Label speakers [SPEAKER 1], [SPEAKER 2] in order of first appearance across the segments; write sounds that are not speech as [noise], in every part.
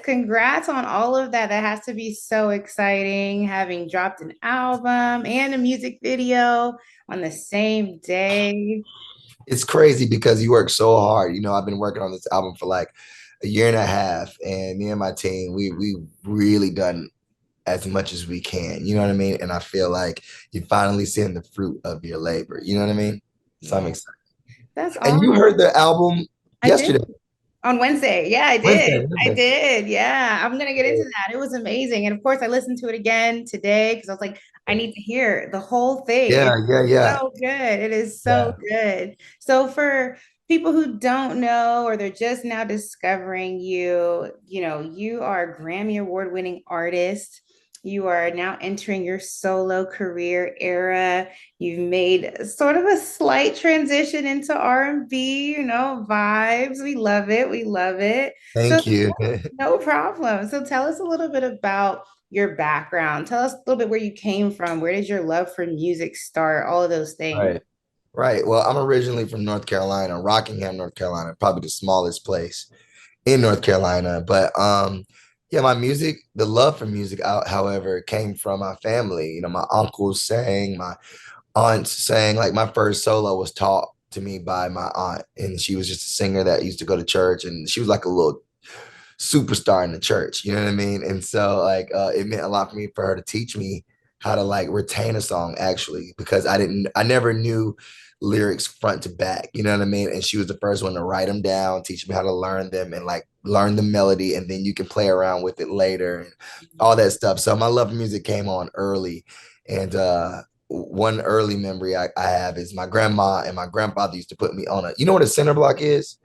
[SPEAKER 1] Congrats on all of that. That has to be so exciting having dropped an album and a music video on the same day.
[SPEAKER 2] It's crazy because you work so hard. You know, I've been working on this album for like a year and a half, and me and my team, we we really done as much as we can. You know what I mean? And I feel like you're finally seeing the fruit of your labor. You know what I mean? So I'm excited.
[SPEAKER 1] That's
[SPEAKER 2] And you heard the album yesterday.
[SPEAKER 1] On Wednesday. Yeah, I
[SPEAKER 2] Wednesday,
[SPEAKER 1] did. I did. Yeah. I'm gonna get into that. It was amazing. And of course, I listened to it again today because I was like, I need to hear the whole thing.
[SPEAKER 2] Yeah, yeah, yeah.
[SPEAKER 1] so good. It is
[SPEAKER 2] Yeah.
[SPEAKER 1] so good. So for people who don't know or they're just now discovering you, you know, you are a Grammy Award winning artist. You are now entering your solo career era. You've made sort of a slight transition into R&B, you know, vibes. We love it. We love it. So
[SPEAKER 2] Thank you.
[SPEAKER 1] no problem. So tell us a little bit about your background. Tell us a little bit where you came from. Where did your love for music start? All of those things.
[SPEAKER 2] Right. Right. Well, I'm originally from North Carolina, Rockingham, North Carolina, probably the smallest place in North Carolina. But um, yeah, my music, the love for music, out, however, came from my family. You know, my uncles sang, my aunts sang. Like my first solo was taught to me by my aunt, and she was just a singer that used to go to church, and she was like a little superstar in the church. You know what I mean? And so like uh, it meant a lot for me for her to teach me how to like retain a song actually because I didn't I never knew lyrics front to back. You know what I mean? And she was the first one to write them down, teach me how to learn them and like learn the melody and then you can play around with it later and all that stuff. So my love of music came on early. And uh one early memory I, I have is my grandma and my grandfather used to put me on a you know what a center block is?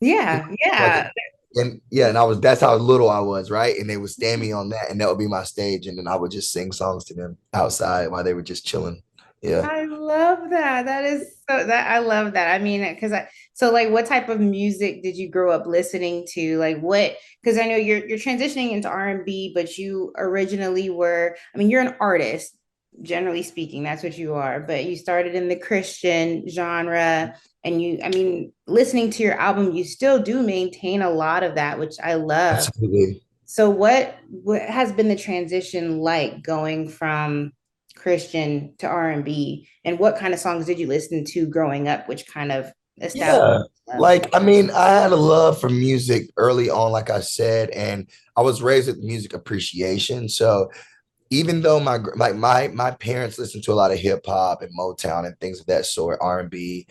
[SPEAKER 1] Yeah,
[SPEAKER 2] Like
[SPEAKER 1] yeah.
[SPEAKER 2] and yeah, and I was that's how little I was, right? And they would stand me on that, and that would be my stage, and then I would just sing songs to them outside while they were just chilling. Yeah.
[SPEAKER 1] I love that. That is so that I love that. I mean, because I so like what type of music did you grow up listening to? Like what because I know you're you're transitioning into R&B, but you originally were, I mean, you're an artist, generally speaking, that's what you are, but you started in the Christian genre and you, I mean, listening to your album, you still do maintain a lot of that, which I love.
[SPEAKER 2] Absolutely.
[SPEAKER 1] So what what has been the transition like going from Christian to R&B? And what kind of songs did you listen to growing up, which kind of established
[SPEAKER 2] Yeah. Like, I mean, I had a love for music early on, like I said, and I was raised with music appreciation. So even though my like my my parents listened to a lot of hip hop and Motown and things of that sort, R&B,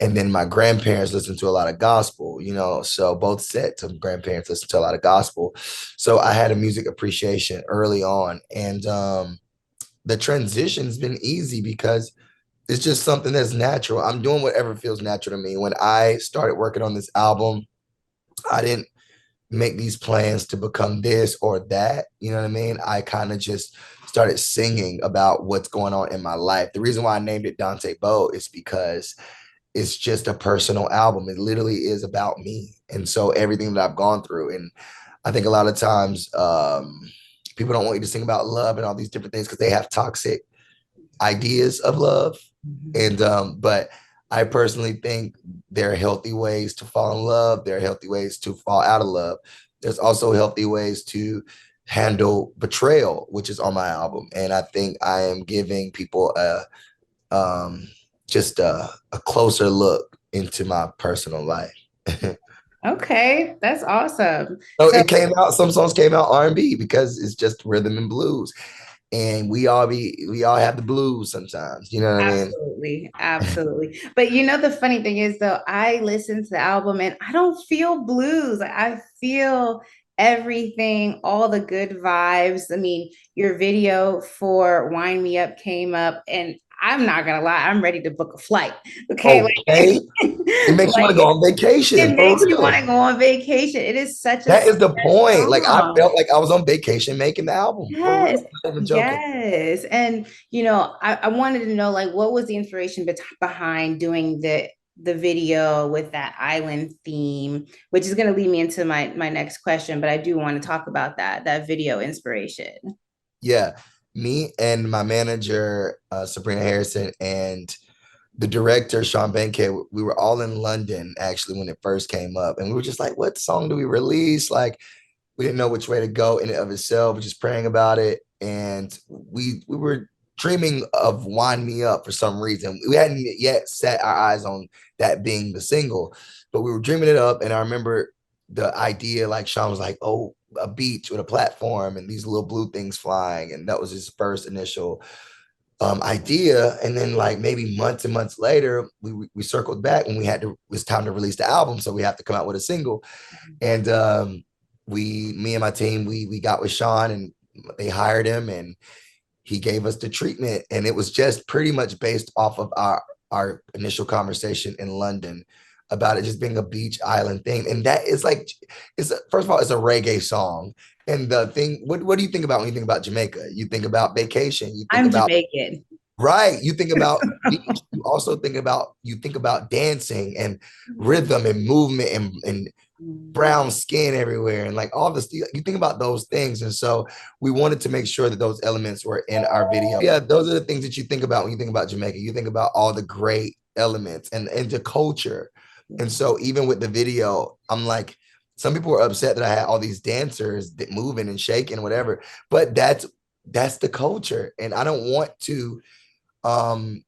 [SPEAKER 2] and then my grandparents listened to a lot of gospel, you know. So both sets of grandparents listened to a lot of gospel. So I had a music appreciation early on, and um, the transition's been easy because it's just something that's natural. I'm doing whatever feels natural to me. When I started working on this album, I didn't make these plans to become this or that. You know what I mean? I kind of just started singing about what's going on in my life. The reason why I named it Dante Bowe is because it's just a personal album. It literally is about me. And so everything that I've gone through. And I think a lot of times um, people don't want you to sing about love and all these different things because they have toxic ideas of love
[SPEAKER 1] Mhm.
[SPEAKER 2] and um, but I personally think there are healthy ways to fall in love. There are healthy ways to fall out of love. There's also healthy ways to handle betrayal, which is on my album. And I think I am giving people a um just a, a closer look into my personal life. [laughs] so
[SPEAKER 1] Okay, that's awesome. So
[SPEAKER 2] it came out, some songs came out R&B because it's just rhythm and blues. And we all be we all have the blues sometimes, you know what I mean?
[SPEAKER 1] absolutely, absolutely. But you know the funny thing is though, I listened to the album and I don't feel blues. I feel everything, all the good vibes. I mean, your video for Wind Me Up came up and I'm not gonna lie, I'm ready to book a flight. Okay, like,
[SPEAKER 2] Okay. [laughs] It makes you want to go on vacation.
[SPEAKER 1] it makes you want to go on vacation. It is such a
[SPEAKER 2] That is the point. Like I felt like I was on vacation making the album.
[SPEAKER 1] Yes,
[SPEAKER 2] I'm not even joking.
[SPEAKER 1] yes. And you know, I, I wanted to know like what was the inspiration bet- behind doing the the video with that island theme, which is going to lead me into my my next question, but I do want to talk about that that video inspiration.
[SPEAKER 2] Yeah. Me and my manager, uh, Sabrina Harrison, and the director, Sean Benkei, we were all in London actually when it first came up. And we were just like, what song do we release? Like, we didn't know which way to go in and of itself, just praying about it. And we we were dreaming of Wind Me Up for some reason. We hadn't yet set our eyes on that being the single, but we were dreaming it up. And I remember the idea, like Sean was like, oh, a beach with a platform and these little blue things flying. And that was his first initial um, idea. And then like maybe months and months later, we we circled back when we had to it was time to release the album. So we have to come out with a single. Mm-hmm. And um, we, me and my team, we we got with Sean and they hired him and he gave us the treatment. And it was just pretty much based off of our our initial conversation in London about it just being a beach island thing. And that is like it's a, first of all, it's a reggae song. And the thing, what, what do you think about when you think about Jamaica? You think about vacation. You think
[SPEAKER 1] I'm
[SPEAKER 2] about,
[SPEAKER 1] Jamaican.
[SPEAKER 2] Right. You think about [laughs] beach, you also think about you think about dancing and rhythm and movement and, and mm. brown skin everywhere and like all this you think about those things and so we wanted to make sure that those elements were in our video yeah those are the things that you think about when you think about jamaica you think about all the great elements and and the culture and so even with the video i'm like some people were upset that i had all these dancers that moving and shaking whatever but that's that's the culture and i don't want to um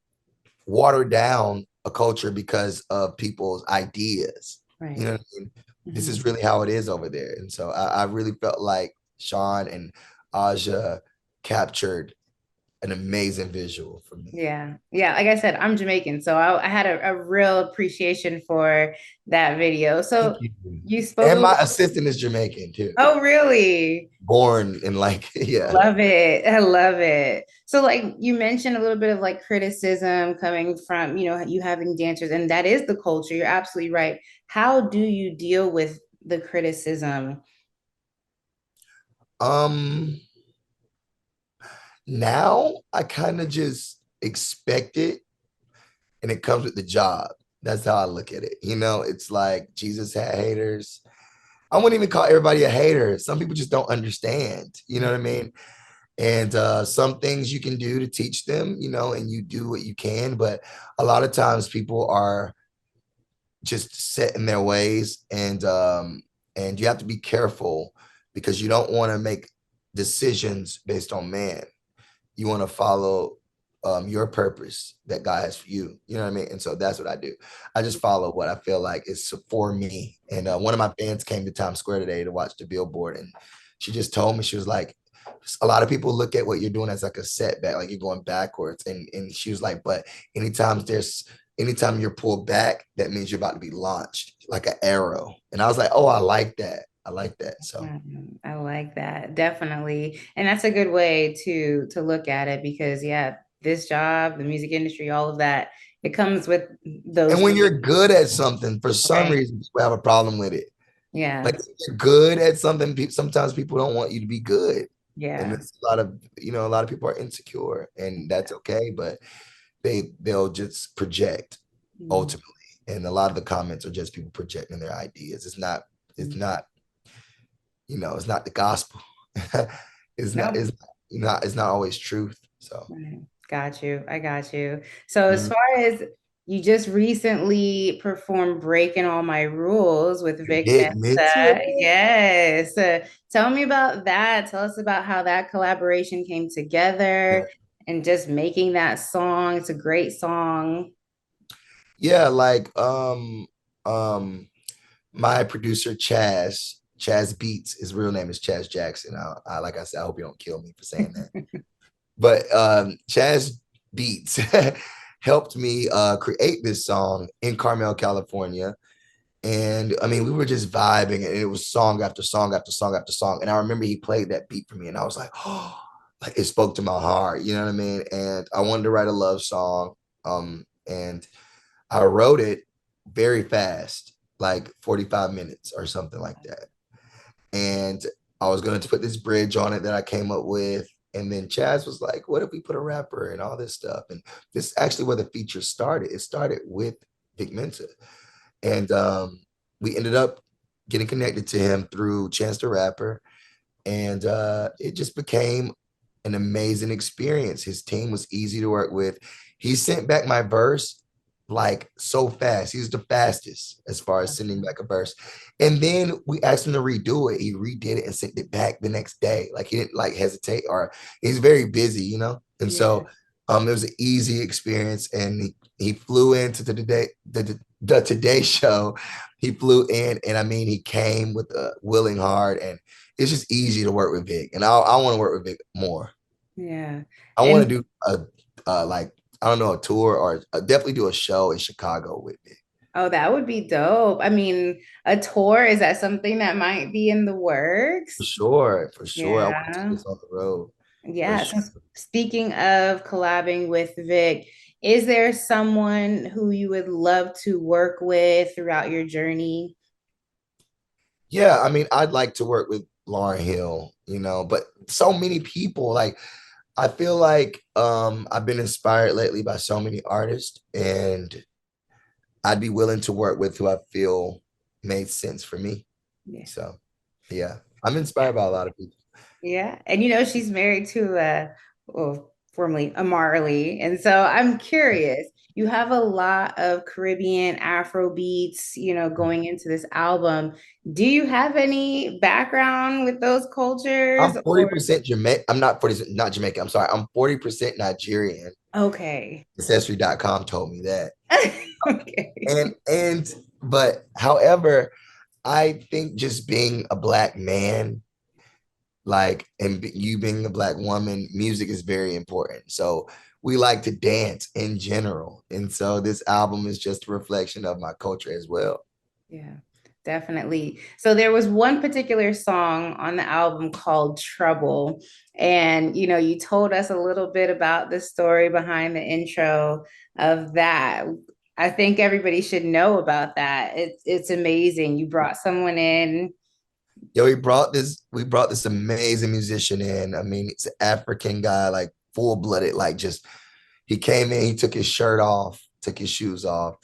[SPEAKER 2] water down a culture because of people's ideas right. you know what i mean this is mm-hmm. really how it is over there. And so I, I really felt like Sean and Aja captured an amazing visual for me.
[SPEAKER 1] Yeah. Yeah. Like I said, I'm Jamaican. So I, I had a, a, real appreciation for that video. So you. you. spoke.
[SPEAKER 2] And my assistant is Jamaican too.
[SPEAKER 1] Oh, really?
[SPEAKER 2] Born in like, [laughs] yeah.
[SPEAKER 1] Love it. [laughs] I love it. So, like you mentioned a little bit of like criticism coming from, you know, you having dancers, and that is the culture. You're absolutely right. How do you deal with the criticism?
[SPEAKER 2] Um, now I kind of just expect it and it comes with the job. That's how I look at it. You know, it's like Jesus had haters. I wouldn't even call everybody a hater. Some people just don't understand. You know what I mean? And uh, some things you can do to teach them, you know, and you do what you can. But a lot of times people are just set in their ways, and um, and you have to be careful because you don't want to make decisions based on man you want to follow um, your purpose that God has for you. You know what I mean? And so that's what I do. I just follow what I feel like is for me. And uh, one of my fans came to Times Square today to watch the billboard, and she just told me she was like, a lot of people look at what you're doing as like a setback, like you're going backwards. And and she was like, but anytime there's anytime you're pulled back, that means you're about to be launched like an arrow. And I was like, oh, I like that. I like that. So
[SPEAKER 1] mm-hmm. I like that definitely, and that's a good way to to look at it because yeah, this job, the music industry, all of that, it comes with those.
[SPEAKER 2] And when you're good at something, for some reason, people have a problem with it.
[SPEAKER 1] Yeah,
[SPEAKER 2] like you're good at something. Sometimes people don't want you to be good.
[SPEAKER 1] Yeah,
[SPEAKER 2] and it's a lot of you know a lot of people are insecure, and that's okay. But they they'll just project mm-hmm. ultimately, and a lot of the comments are just people projecting their ideas. It's not it's mm-hmm. not you know, it's not the gospel. [laughs] it's not, it's not, it's not always truth. So
[SPEAKER 1] got you. I got you. So mm-hmm. as far as you just recently performed Breaking All My Rules with Vic Mensa. Yes. Uh, tell me about that. Tell us about how that collaboration came together yeah. and just making that song. It's a great song.
[SPEAKER 2] Yeah, like um um my producer Chaz, Chaz Beats, his real name is Chaz Jackson. I, I like I said, I hope you don't kill me for saying that. [laughs] but um, Chaz Beats [laughs] helped me uh, create this song in Carmel, California. And I mean, we were just vibing, and it was song after song after song after song. And I remember he played that beat for me, and I was like, oh, [gasps] like it spoke to my heart. You know what I mean? And I wanted to write a love song, um, and I wrote it very fast, like 45 minutes or something like that and I was going to put this bridge on it that I came up with. And then Chaz was like, what if we put a rapper and all this stuff? And this is actually where the feature started. It started with Vic Mensa. And um, we ended up getting connected to him through Chance the Rapper. And uh, it just became an amazing experience. His team was easy to work with. He sent back my verse like so fast. He's the fastest as far as sending back a verse. And then we asked him to redo it. He redid it and sent it back the next day. Like he didn't like hesitate or he's very busy, you know? And yeah. so um it was an easy experience and he, he flew into the today the, the, the Today show. He flew in and I mean he came with a willing heart and it's just easy to work with Vic. And I, I want to work with Vic more.
[SPEAKER 1] Yeah.
[SPEAKER 2] I want to do a uh, like I don't know a tour or uh, definitely do a show in Chicago with me.
[SPEAKER 1] Oh, that would be dope. I mean, a tour is that something that might be in the works?
[SPEAKER 2] For sure, for sure. Yeah. I want to do this on the road.
[SPEAKER 1] Yeah. Sure. So speaking of collabing with Vic, is there someone who you would love to work with throughout your journey?
[SPEAKER 2] Yeah, I mean, I'd like to work with Lauryn Hill, you know, but so many people like I feel like um, I've been inspired lately by so many artists, and I'd be willing to work with who I feel made sense for me. Yeah. So, yeah, I'm inspired by a lot of people.
[SPEAKER 1] Yeah, and you know she's married to uh, well, formerly a Marley, and so I'm curious you have a lot of Caribbean Afro beats, you know, mm-hmm. going into this album. Do you have any background with those cultures?
[SPEAKER 2] I'm 40% Jamaican. I'm not 40 not Jamaican. I'm sorry. I'm 40% Nigerian.
[SPEAKER 1] Okay.
[SPEAKER 2] Ancestry.com told me that. [laughs] okay. And and but however, I think just being a black man like and you being a black woman, music is very important. So we like to dance in general. And so this album is just a reflection of my culture as well.
[SPEAKER 1] Yeah, definitely. So there was one particular song on the album called Trouble. And, you know, you told us a little bit about the story behind the intro of that. I think everybody should know about that. It's it's amazing. You brought someone in.
[SPEAKER 2] Yo, we brought this, we brought this amazing musician in. I mean, it's an African guy, like full blooded, like just he came in, he took his shirt off, took his shoes off.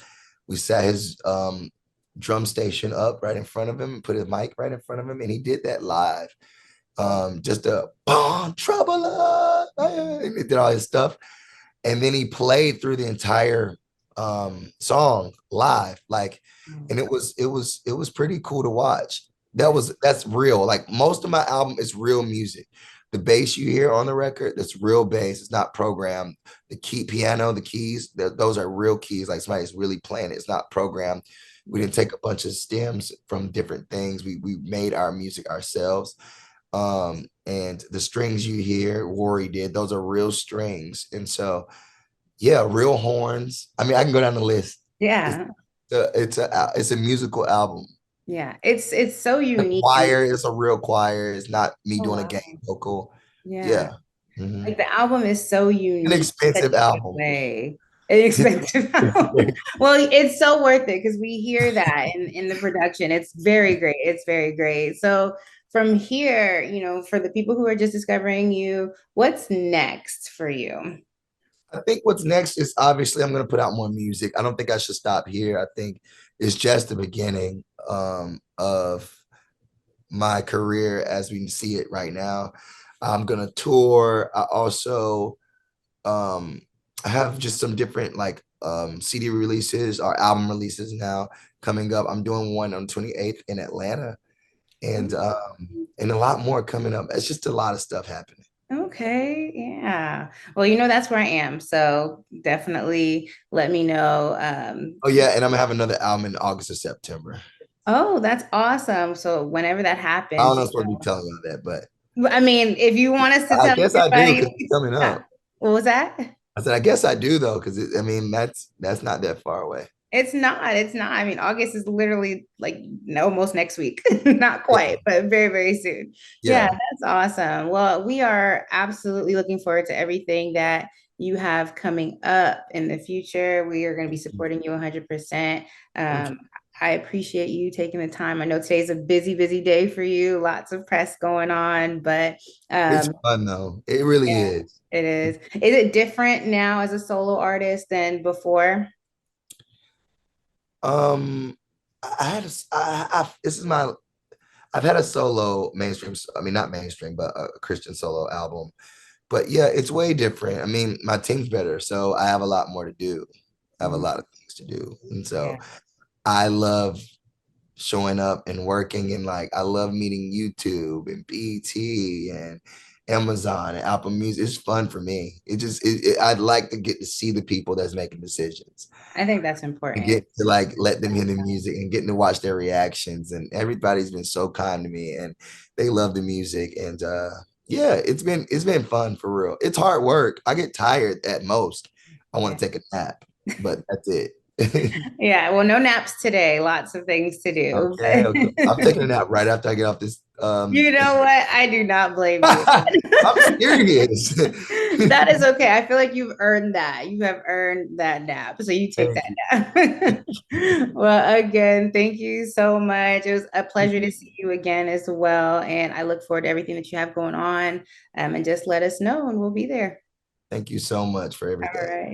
[SPEAKER 2] We set his um, drum station up right in front of him, put his mic right in front of him, and he did that live. Um, just a bomb trouble, and he did all his stuff, and then he played through the entire um, song live, like, and it was it was it was pretty cool to watch. That was that's real. Like most of my album is real music the bass you hear on the record that's real bass it's not programmed. The key piano the keys those are real keys like somebody's really playing it it's not programmed. We didn't take a bunch of stems from different things we we made our music ourselves um and the strings you hear Worry did those are real strings and so yeah real horns i mean i can go down the list.
[SPEAKER 1] Yeah.
[SPEAKER 2] It's a it's a, it's a musical album
[SPEAKER 1] yeah, it's it's so unique.
[SPEAKER 2] The choir is a real choir. It's not me oh, doing wow. a game vocal. Yeah. Yeah.
[SPEAKER 1] Mm-hmm. Like the album is so unique.
[SPEAKER 2] An expensive album.
[SPEAKER 1] Way. An expensive [laughs] album. [laughs] Well, it's so worth it because we hear that in, in the production. It's very great. It's very great. So from here, you know, for the people who are just discovering you, what's next for you?
[SPEAKER 2] I think what's next is obviously I'm going to put out more music. I don't think I should stop here. I think it's just the beginning um, of my career as we see it right now. I'm gonna tour. I also um, I have just some different like um, CD releases or album releases now coming up. I'm doing one on 28th in Atlanta, and um, and a lot more coming up. It's just a lot of stuff happening.
[SPEAKER 1] Okay, yeah. Well, you know that's where I am, so definitely let me know. Um,
[SPEAKER 2] oh yeah, and I'm gonna have another album in August or September.
[SPEAKER 1] Oh, that's awesome. So whenever that happens, I
[SPEAKER 2] don't know if I'll be telling you that, but
[SPEAKER 1] I mean, if you want us to
[SPEAKER 2] I guess I do coming [laughs] up.
[SPEAKER 1] What was that?
[SPEAKER 2] I said, I guess I do though, because I mean that's that's not that far away.
[SPEAKER 1] It's not. It's not. I mean, August is literally like almost next week. [laughs] not quite, but very, very soon. Yeah. yeah, that's awesome. Well, we are absolutely looking forward to everything that you have coming up in the future. We are going to be supporting you 100%. Um, I appreciate you taking the time. I know today's a busy, busy day for you, lots of press going on, but
[SPEAKER 2] um, it's fun though. It really yeah, is.
[SPEAKER 1] It is. Is it different now as a solo artist than before?
[SPEAKER 2] Um, I had a, I, I, this is my I've had a solo mainstream. I mean, not mainstream, but a Christian solo album. But yeah, it's way different. I mean, my team's better, so I have a lot more to do. I have a
[SPEAKER 1] Mhm.
[SPEAKER 2] lot of things to do. And so
[SPEAKER 1] Yeah.
[SPEAKER 2] I love showing up and working and like I love meeting YouTube and BET and Amazon and Apple Music. It's fun for me. It just it, it- I'd like to get to see the people that's making decisions
[SPEAKER 1] I think that's important.
[SPEAKER 2] get to like let them hear the music and getting to watch their reactions. And everybody's been so kind to me and they love the music. And uh yeah, it's been it's been fun for real. It's hard work. I get tired at most. I want to take a nap, but that's it. [laughs]
[SPEAKER 1] Yeah, well, no naps today. Lots of things to do.
[SPEAKER 2] Okay, okay. I'm taking a nap right after I get off this. Um,
[SPEAKER 1] You know [laughs] what? I do not blame you. [laughs]
[SPEAKER 2] I'm serious.
[SPEAKER 1] that is okay. I feel like you've earned that. You have earned that nap. So you take
[SPEAKER 2] Thank
[SPEAKER 1] that nap. well, again, thank you so much. It was a pleasure to see you again as well. And I look forward to everything that you have going on. Um, and just let us know and we'll be there.
[SPEAKER 2] Thank you so much for everything.
[SPEAKER 1] right.